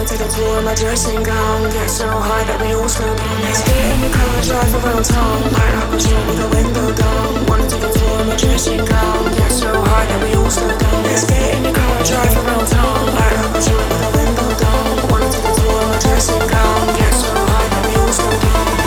Wanna take a tour of my dressing gown. Get so high that we all slow down. Let's get in the car, drive around town. Light up a joint with the window down. Wanna take a tour of my dressing gown. Get so high that we all slow down. Let's get in the car, drive around town. Light up a joint with the window down. Wanna take a tour of my dressing gown. Get so high that we all slow down.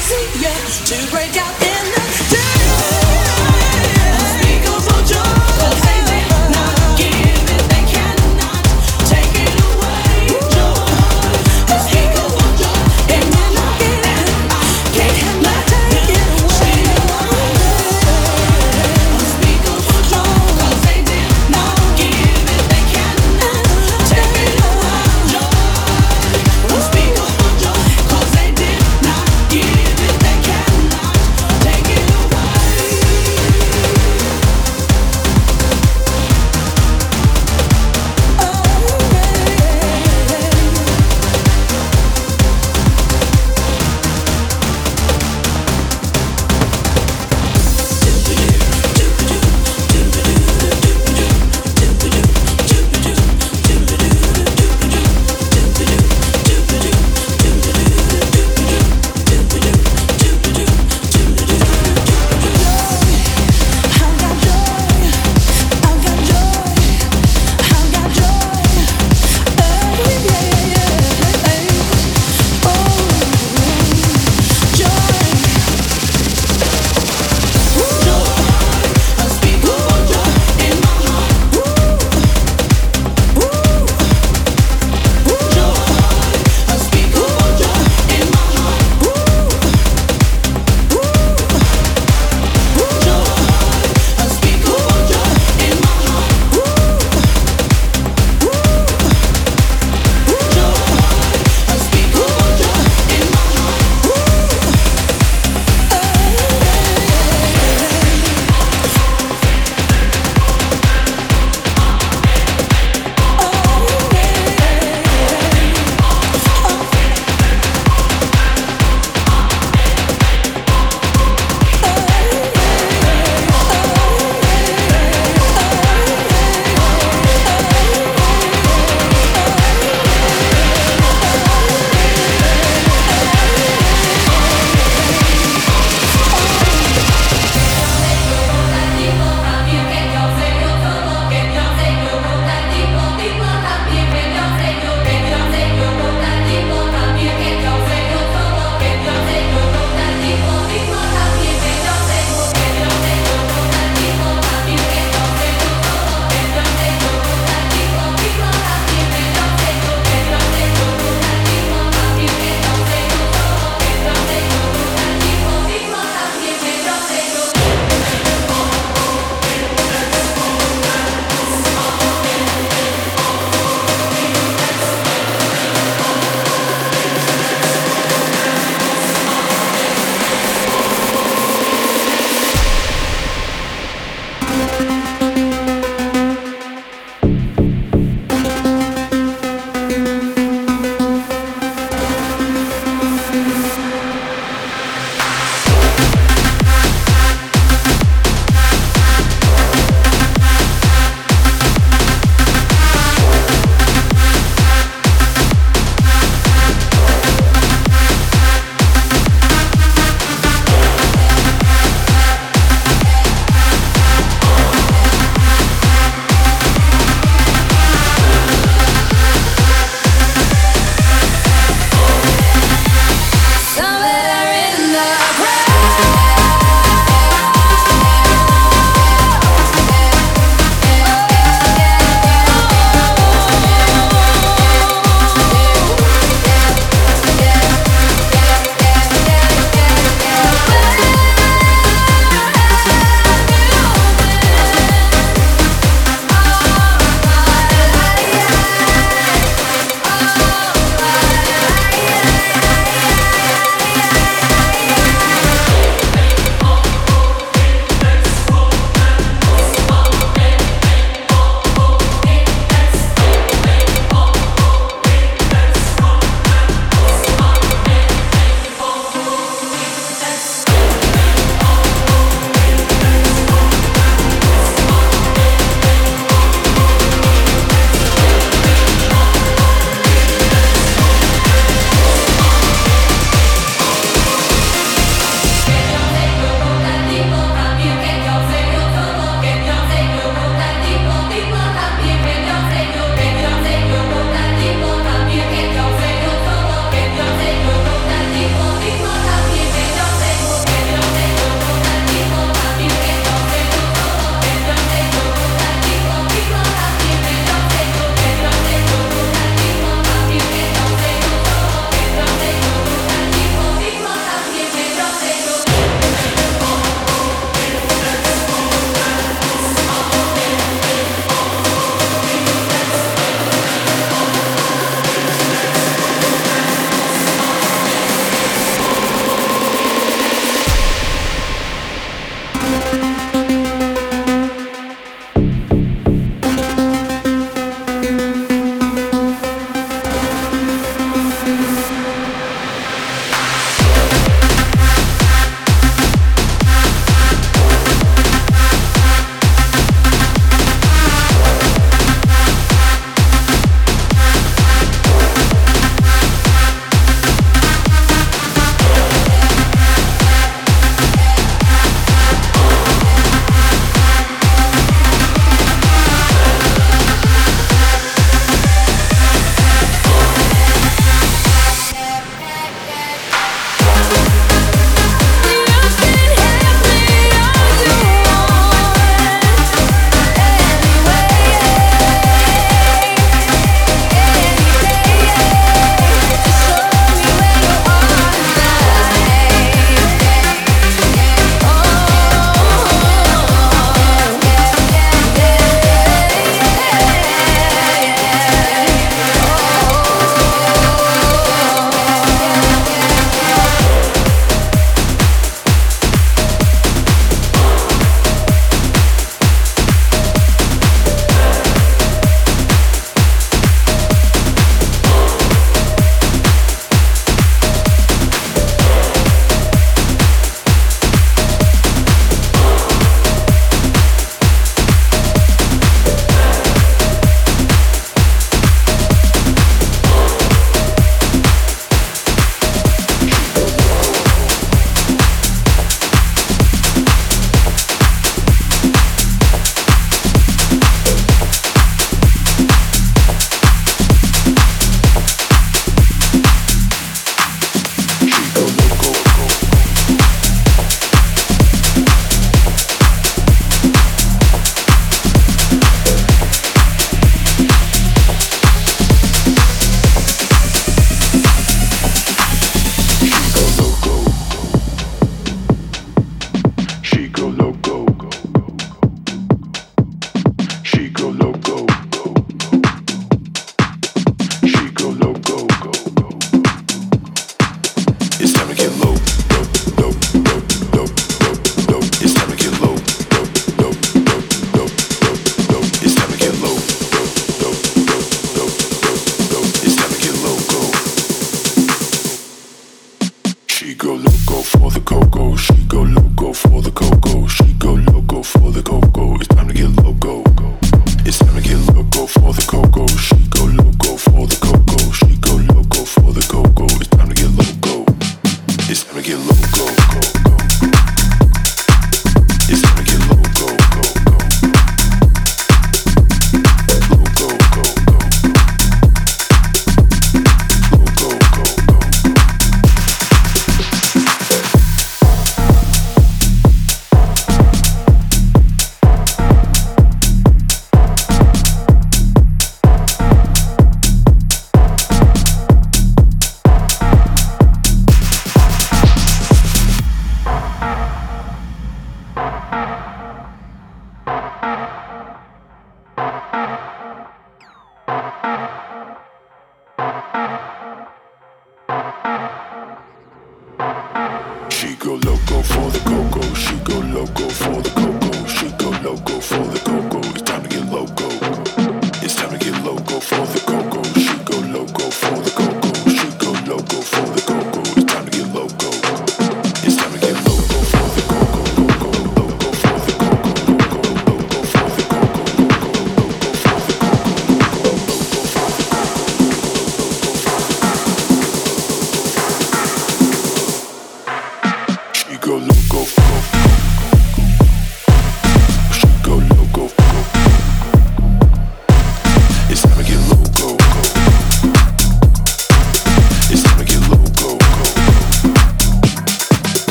easier to break out.